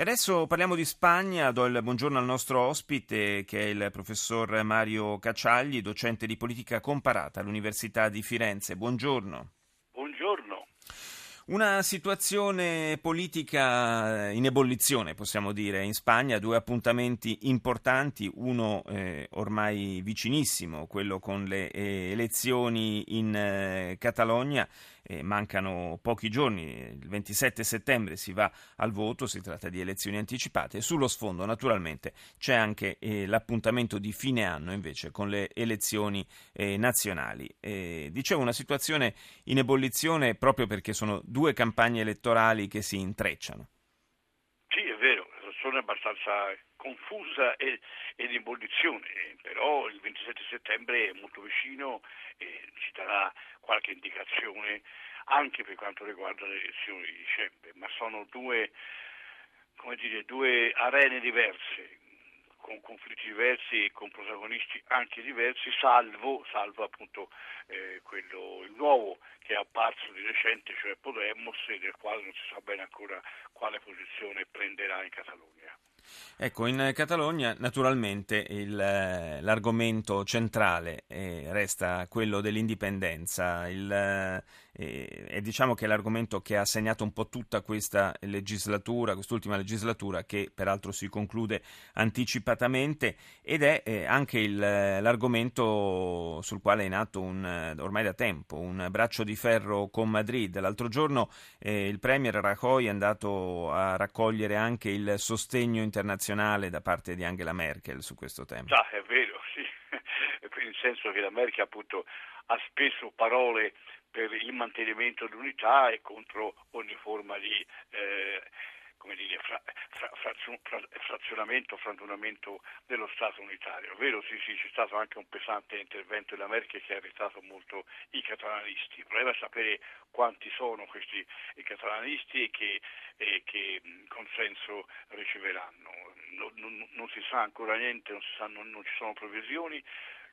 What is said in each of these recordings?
E adesso parliamo di Spagna, do il buongiorno al nostro ospite che è il professor Mario Cacciagli, docente di politica comparata all'Università di Firenze. Buongiorno. Una situazione politica in ebollizione, possiamo dire, in Spagna, due appuntamenti importanti, uno eh, ormai vicinissimo, quello con le eh, elezioni in eh, Catalogna. Eh, mancano pochi giorni, il 27 settembre si va al voto, si tratta di elezioni anticipate. E sullo sfondo naturalmente c'è anche eh, l'appuntamento di fine anno invece con le elezioni eh, nazionali. dicevo una situazione in ebollizione proprio perché sono due campagne elettorali che si intrecciano. Sì, è vero, la situazione è abbastanza confusa e, ed in ebollizione, però il 27 settembre è molto vicino e ci darà qualche indicazione anche per quanto riguarda le elezioni di dicembre, ma sono due, dire, due arene diverse, con conflitti diversi e con protagonisti anche diversi, salvo, salvo appunto eh, quello, il nuovo che è apparso di recente, cioè Podemos, del quale non si sa bene ancora quale posizione prenderà in Catalogna. Ecco, in Catalogna naturalmente il, eh, l'argomento centrale eh, resta quello dell'indipendenza, il, eh, e diciamo che è l'argomento che ha segnato un po' tutta questa legislatura, quest'ultima legislatura che peraltro si conclude anticipatamente ed è eh, anche il, l'argomento sul quale è nato un, ormai da tempo un braccio di ferro con Madrid. L'altro giorno eh, il Premier Rajoy è andato a raccogliere anche il sostegno internazionale da parte di Angela Merkel su questo tema. Già, è vero, senso che la Merkel appunto ha speso parole per il mantenimento dell'unità e contro ogni forma di eh, come dire, fra, fra, fra, frazionamento, frantumamento dello Stato unitario. Vero, sì, sì, c'è stato anche un pesante intervento della Merkel che ha irritato molto i catalanisti. Il problema è sapere quanti sono questi catalanisti e che, e che consenso riceveranno. Non, non, non, si sa ancora niente, non, sa, non ci sono previsioni.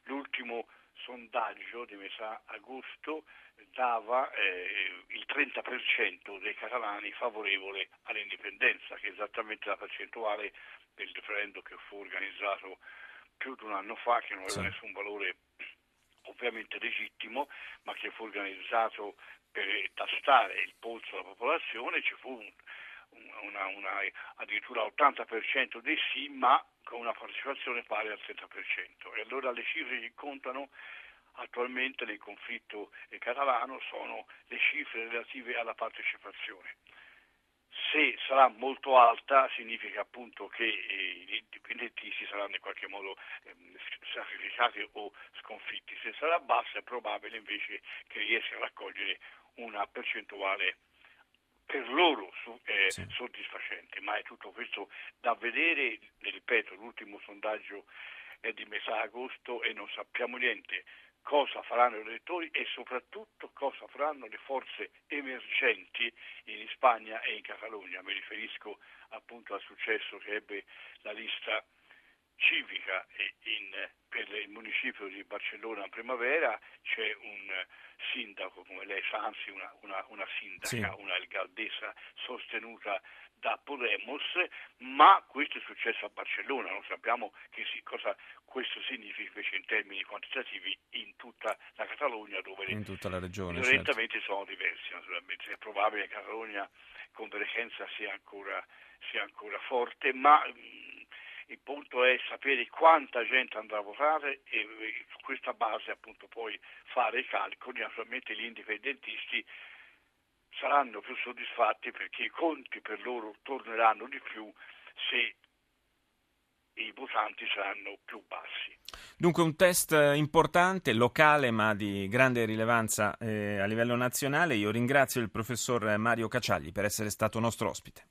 L'ultimo sondaggio di metà agosto dava eh, il 30% dei catalani favorevole all'indipendenza, che è esattamente la percentuale del referendum che fu organizzato più di un anno fa, che non aveva sì. nessun valore ovviamente legittimo, ma che fu organizzato per tastare il polso della popolazione, ci fu un, una, una, addirittura l'80% dei sì, ma con una partecipazione pari al 30%. E allora le cifre che contano attualmente nel conflitto catalano sono le cifre relative alla partecipazione. Se sarà molto alta significa appunto che eh, gli indipendentisti saranno in qualche modo eh, sacrificati o sconfitti. Se sarà bassa è probabile invece che riesca a raccogliere una percentuale per loro eh, sì. soddisfacente, ma è tutto questo da vedere, ripeto, l'ultimo sondaggio è di metà agosto e non sappiamo niente cosa faranno gli elettori e soprattutto cosa faranno le forze emergenti in Spagna e in Catalogna. Mi riferisco appunto al successo che ebbe la lista civica in, municipio di Barcellona in primavera, c'è un sindaco, come lei sa, anzi una, una, una sindaca, sì. una alcaldessa sostenuta da Podemos, ma questo è successo a Barcellona, non sappiamo sì, cosa questo significa invece in termini quantitativi in tutta la Catalogna dove in tutta la regione, gli orientamenti certo. sono diversi naturalmente, è probabile che la Catalogna con Bregenza sia ancora, sia ancora forte, ma il punto è sapere quanta gente andrà a votare e su questa base appunto poi fare i calcoli, naturalmente gli indipendentisti saranno più soddisfatti perché i conti per loro torneranno di più se i votanti saranno più bassi. Dunque un test importante, locale ma di grande rilevanza eh, a livello nazionale. Io ringrazio il professor Mario Cacciagli per essere stato nostro ospite.